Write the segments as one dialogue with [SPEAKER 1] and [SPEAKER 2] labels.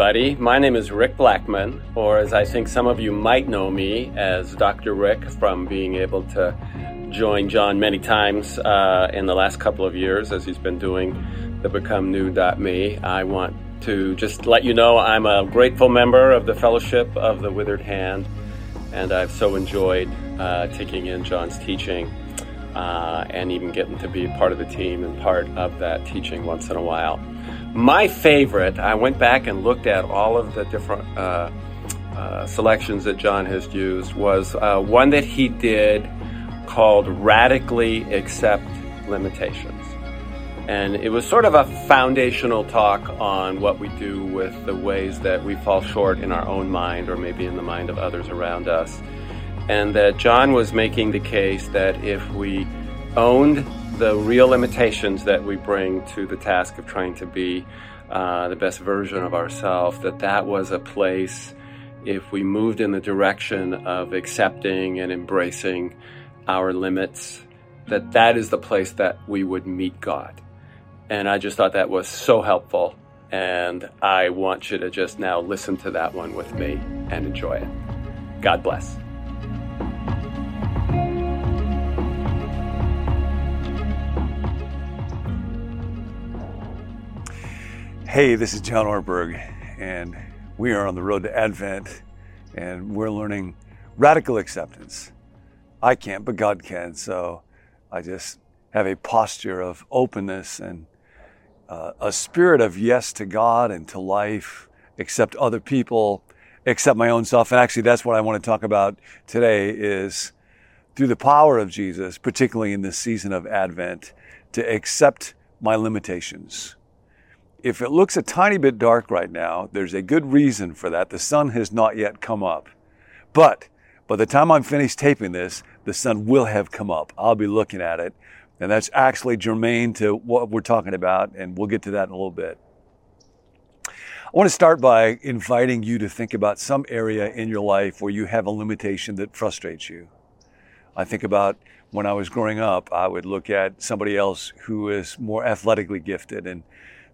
[SPEAKER 1] Everybody. My name is Rick Blackman, or as I think some of you might know me as Dr. Rick from being able to join John many times uh, in the last couple of years as he's been doing the Become New.me. I want to just let you know I'm a grateful member of the Fellowship of the Withered Hand, and I've so enjoyed uh, taking in John's teaching uh, and even getting to be part of the team and part of that teaching once in a while. My favorite, I went back and looked at all of the different uh, uh, selections that John has used, was uh, one that he did called Radically Accept Limitations. And it was sort of a foundational talk on what we do with the ways that we fall short in our own mind or maybe in the mind of others around us and that John was making the case that if we owned the real limitations that we bring to the task of trying to be uh, the best version of ourselves, that that was a place, if we moved in the direction of accepting and embracing our limits, that that is the place that we would meet God. And I just thought that was so helpful. And I want you to just now listen to that one with me and enjoy it. God bless.
[SPEAKER 2] Hey, this is John Ortberg, and we are on the road to Advent, and we're learning radical acceptance. I can't, but God can. So I just have a posture of openness and uh, a spirit of yes to God and to life, accept other people, accept my own self. And actually, that's what I want to talk about today is through the power of Jesus, particularly in this season of Advent, to accept my limitations if it looks a tiny bit dark right now, there's a good reason for that. The sun has not yet come up. But by the time I'm finished taping this, the sun will have come up. I'll be looking at it. And that's actually germane to what we're talking about, and we'll get to that in a little bit. I want to start by inviting you to think about some area in your life where you have a limitation that frustrates you. I think about when I was growing up, I would look at somebody else who is more athletically gifted and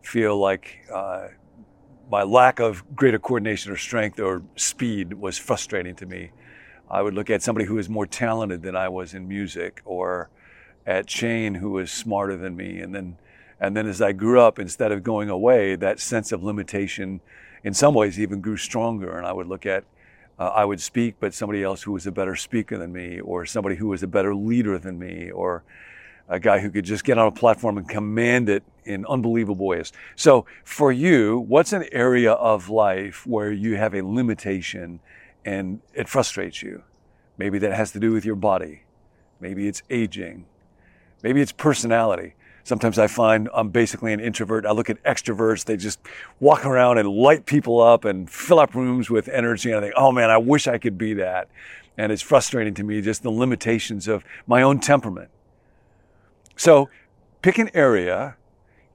[SPEAKER 2] feel like uh, my lack of greater coordination or strength or speed was frustrating to me. I would look at somebody who was more talented than I was in music, or at Shane who was smarter than me, and then and then as I grew up, instead of going away, that sense of limitation, in some ways, even grew stronger. And I would look at uh, I would speak, but somebody else who was a better speaker than me, or somebody who was a better leader than me, or a guy who could just get on a platform and command it in unbelievable ways. So for you, what's an area of life where you have a limitation and it frustrates you? Maybe that has to do with your body. Maybe it's aging. Maybe it's personality. Sometimes I find I'm basically an introvert. I look at extroverts. They just walk around and light people up and fill up rooms with energy. And I think, oh man, I wish I could be that. And it's frustrating to me, just the limitations of my own temperament. So pick an area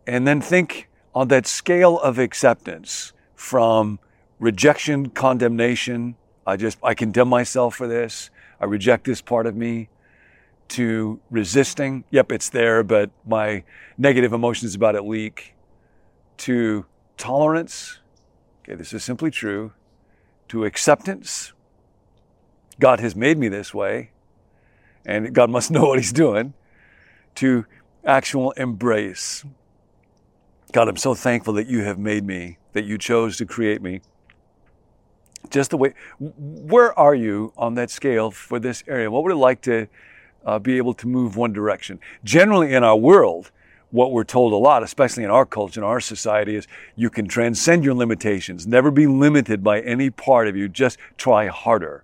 [SPEAKER 2] and then think on that scale of acceptance from rejection, condemnation. I just, I condemn myself for this. I reject this part of me to resisting. Yep, it's there, but my negative emotions about it leak to tolerance. Okay, this is simply true. To acceptance. God has made me this way, and God must know what He's doing to actual embrace. God, I'm so thankful that you have made me, that you chose to create me. Just the way, where are you on that scale for this area? What would it like to uh, be able to move one direction? Generally, in our world, what we're told a lot, especially in our culture, in our society, is you can transcend your limitations, never be limited by any part of you, just try harder.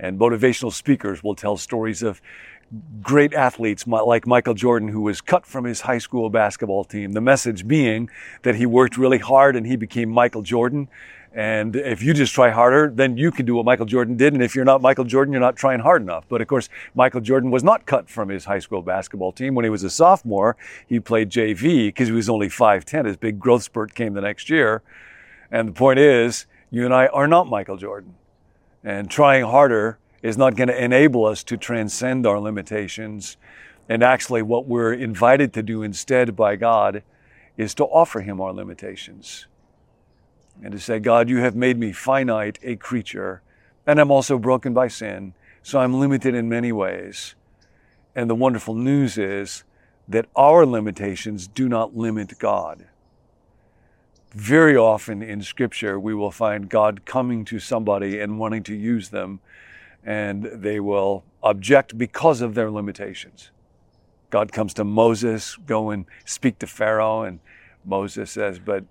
[SPEAKER 2] And motivational speakers will tell stories of great athletes like Michael Jordan, who was cut from his high school basketball team. The message being that he worked really hard and he became Michael Jordan. And if you just try harder, then you can do what Michael Jordan did. And if you're not Michael Jordan, you're not trying hard enough. But of course, Michael Jordan was not cut from his high school basketball team. When he was a sophomore, he played JV because he was only 5'10. His big growth spurt came the next year. And the point is, you and I are not Michael Jordan. And trying harder is not going to enable us to transcend our limitations. And actually, what we're invited to do instead by God is to offer Him our limitations. and to say, God, you have made me finite, a creature, and I'm also broken by sin, so I'm limited in many ways. And the wonderful news is that our limitations do not limit God. Very often in Scripture, we will find God coming to somebody and wanting to use them, and they will object because of their limitations. God comes to Moses, go and speak to Pharaoh, and Moses says, But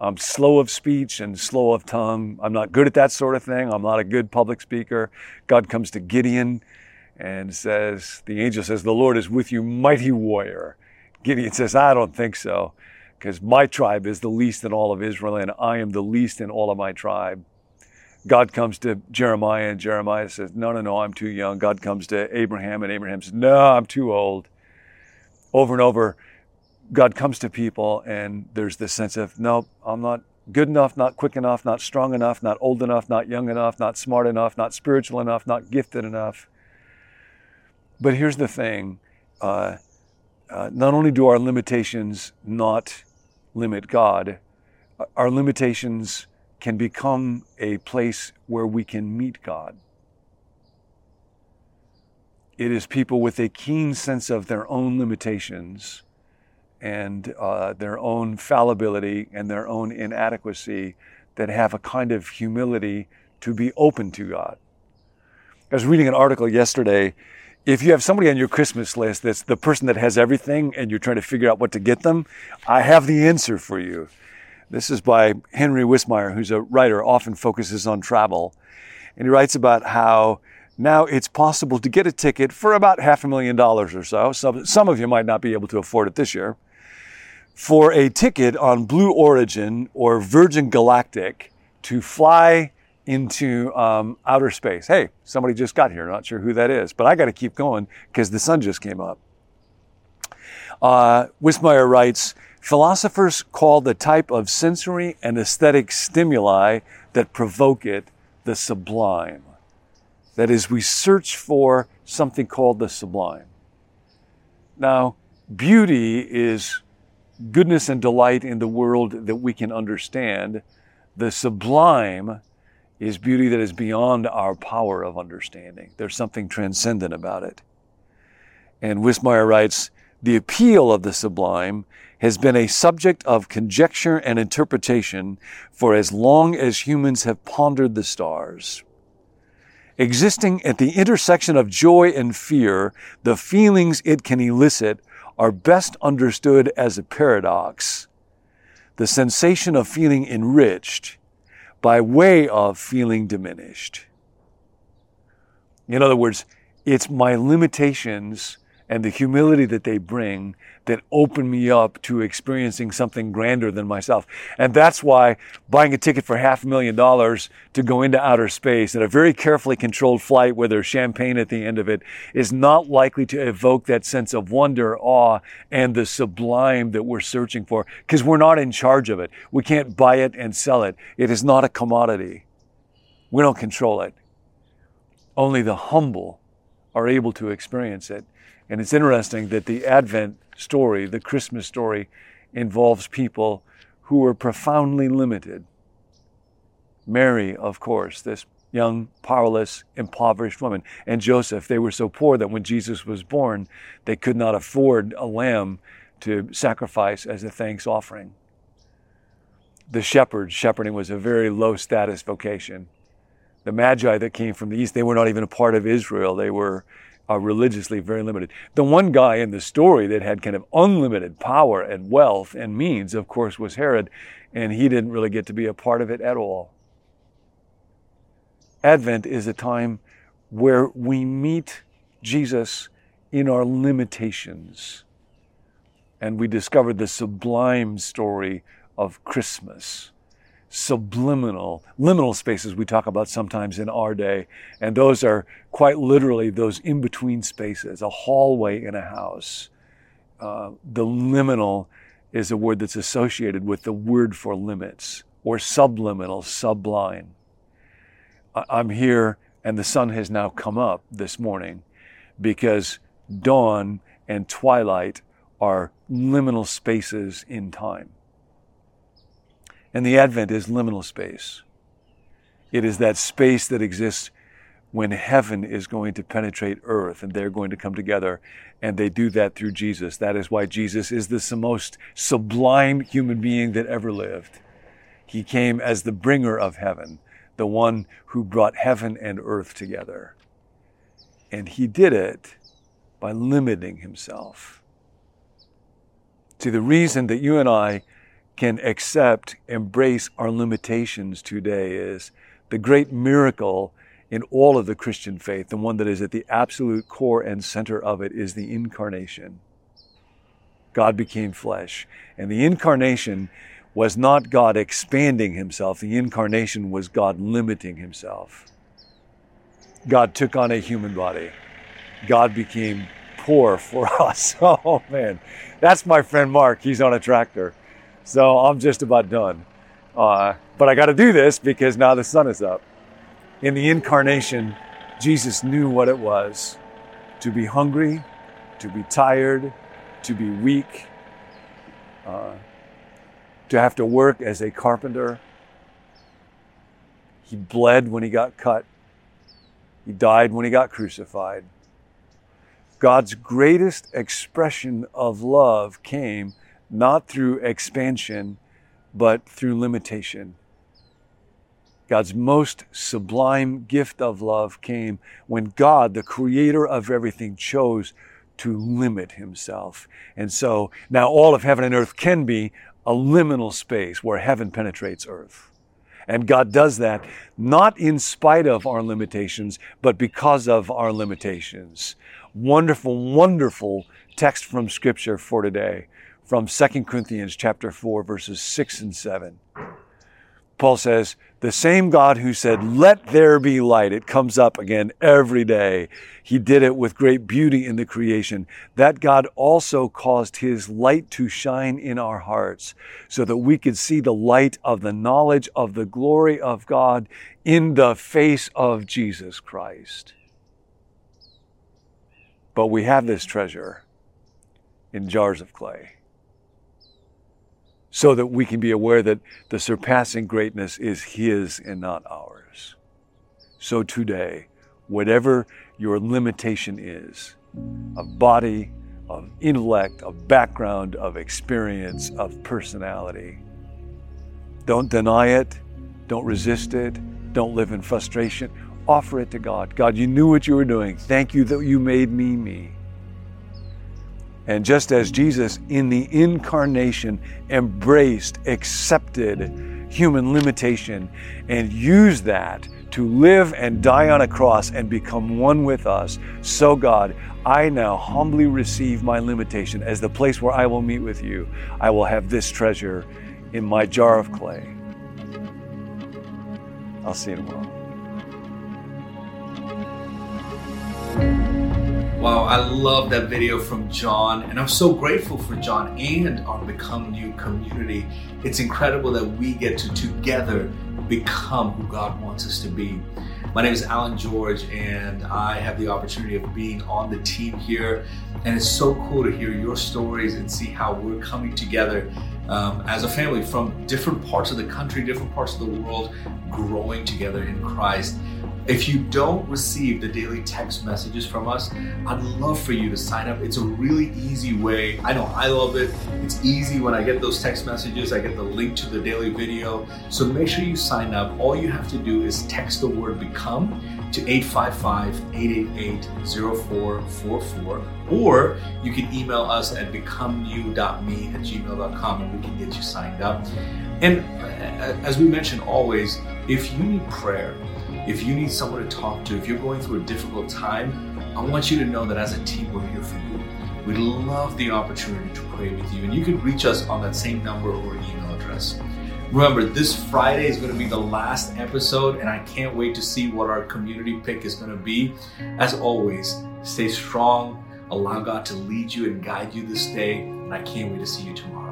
[SPEAKER 2] I'm slow of speech and slow of tongue. I'm not good at that sort of thing. I'm not a good public speaker. God comes to Gideon and says, The angel says, The Lord is with you, mighty warrior. Gideon says, I don't think so, because my tribe is the least in all of Israel, and I am the least in all of my tribe. God comes to Jeremiah, and Jeremiah says, No, no, no, I'm too young. God comes to Abraham, and Abraham says, No, I'm too old over and over, God comes to people and there's this sense of, nope, I'm not good enough, not quick enough, not strong enough, not old enough, not young enough, not smart enough, not spiritual enough, not gifted enough. But here's the thing uh, uh, not only do our limitations not limit God, our limitations can become a place where we can meet God. It is people with a keen sense of their own limitations and uh, their own fallibility and their own inadequacy that have a kind of humility to be open to God. I was reading an article yesterday. If you have somebody on your Christmas list that's the person that has everything and you're trying to figure out what to get them, I have the answer for you. This is by Henry Wismayer, who's a writer, often focuses on travel. And he writes about how now it's possible to get a ticket for about half a million dollars or so. Some, some of you might not be able to afford it this year. For a ticket on Blue Origin or Virgin Galactic to fly into um, outer space. Hey, somebody just got here. Not sure who that is, but I got to keep going because the sun just came up. Uh, Wismayer writes, philosophers call the type of sensory and aesthetic stimuli that provoke it the sublime. That is, we search for something called the sublime. Now, beauty is goodness and delight in the world that we can understand. The sublime is beauty that is beyond our power of understanding. There's something transcendent about it. And Wismayer writes, the appeal of the sublime has been a subject of conjecture and interpretation for as long as humans have pondered the stars. Existing at the intersection of joy and fear, the feelings it can elicit are best understood as a paradox. The sensation of feeling enriched by way of feeling diminished. In other words, it's my limitations and the humility that they bring that open me up to experiencing something grander than myself. And that's why buying a ticket for half a million dollars to go into outer space in a very carefully controlled flight where there's champagne at the end of it is not likely to evoke that sense of wonder, awe, and the sublime that we're searching for because we're not in charge of it. We can't buy it and sell it. It is not a commodity. We don't control it. Only the humble are able to experience it. And it's interesting that the Advent story, the Christmas story, involves people who were profoundly limited. Mary, of course, this young, powerless, impoverished woman, and Joseph, they were so poor that when Jesus was born, they could not afford a lamb to sacrifice as a thanks offering. The shepherds, shepherding was a very low status vocation. The magi that came from the east, they were not even a part of Israel. They were are religiously very limited. The one guy in the story that had kind of unlimited power and wealth and means, of course, was Herod, and he didn't really get to be a part of it at all. Advent is a time where we meet Jesus in our limitations. And we discover the sublime story of Christmas subliminal, liminal spaces we talk about sometimes in our day. And those are quite literally those in between spaces, a hallway in a house. Uh, the liminal is a word that's associated with the word for limits or subliminal, sublime. I'm here and the sun has now come up this morning because dawn and twilight are liminal spaces in time. And the Advent is liminal space. It is that space that exists when heaven is going to penetrate earth and they're going to come together. And they do that through Jesus. That is why Jesus is the most sublime human being that ever lived. He came as the bringer of heaven, the one who brought heaven and earth together. And he did it by limiting himself. See, the reason that you and I can accept, embrace our limitations today is the great miracle in all of the Christian faith, the one that is at the absolute core and center of it, is the incarnation. God became flesh. And the incarnation was not God expanding himself, the incarnation was God limiting himself. God took on a human body. God became poor for us. Oh man, that's my friend Mark. He's on a tractor. So I'm just about done. Uh, but I got to do this because now the sun is up. In the incarnation, Jesus knew what it was to be hungry, to be tired, to be weak, uh, to have to work as a carpenter. He bled when he got cut. He died when he got crucified. God's greatest expression of love came not through expansion, but through limitation. God's most sublime gift of love came when God, the creator of everything, chose to limit himself. And so now all of heaven and earth can be a liminal space where heaven penetrates earth. And God does that not in spite of our limitations, but because of our limitations. Wonderful, wonderful text from scripture for today from 2 Corinthians chapter 4 verses 6 and 7. Paul says, the same God who said, let there be light, it comes up again every day. He did it with great beauty in the creation. That God also caused his light to shine in our hearts so that we could see the light of the knowledge of the glory of God in the face of Jesus Christ. But we have this treasure in jars of clay so that we can be aware that the surpassing greatness is His and not ours. So today, whatever your limitation is of body, of intellect, of background, of experience, of personality, don't deny it, don't resist it, don't live in frustration. Offer it to God. God, you knew what you were doing. Thank you that you made me me. And just as Jesus in the incarnation embraced, accepted human limitation, and used that to live and die on a cross and become one with us, so God, I now humbly receive my limitation as the place where I will meet with you. I will have this treasure in my jar of clay. I'll see you tomorrow.
[SPEAKER 3] Wow, I love that video from John, and I'm so grateful for John and our Become New community. It's incredible that we get to together become who God wants us to be. My name is Alan George, and I have the opportunity of being on the team here. And it's so cool to hear your stories and see how we're coming together um, as a family from different parts of the country, different parts of the world, growing together in Christ. If you don't receive the daily text messages from us, I'd love for you to sign up. It's a really easy way. I know I love it. It's easy when I get those text messages, I get the link to the daily video. So make sure you sign up. All you have to do is text the word become to 855-888-0444 or you can email us at becomenew.me at gmail.com and we can get you signed up. And uh, as we mentioned always, if you need prayer, if you need someone to talk to, if you're going through a difficult time, I want you to know that as a team, we're here for you. We'd love the opportunity to pray with you, and you can reach us on that same number or email address. Remember, this Friday is going to be the last episode, and I can't wait to see what our community pick is going to be. As always, stay strong, allow God to lead you and guide you this day, and I can't wait to see you tomorrow.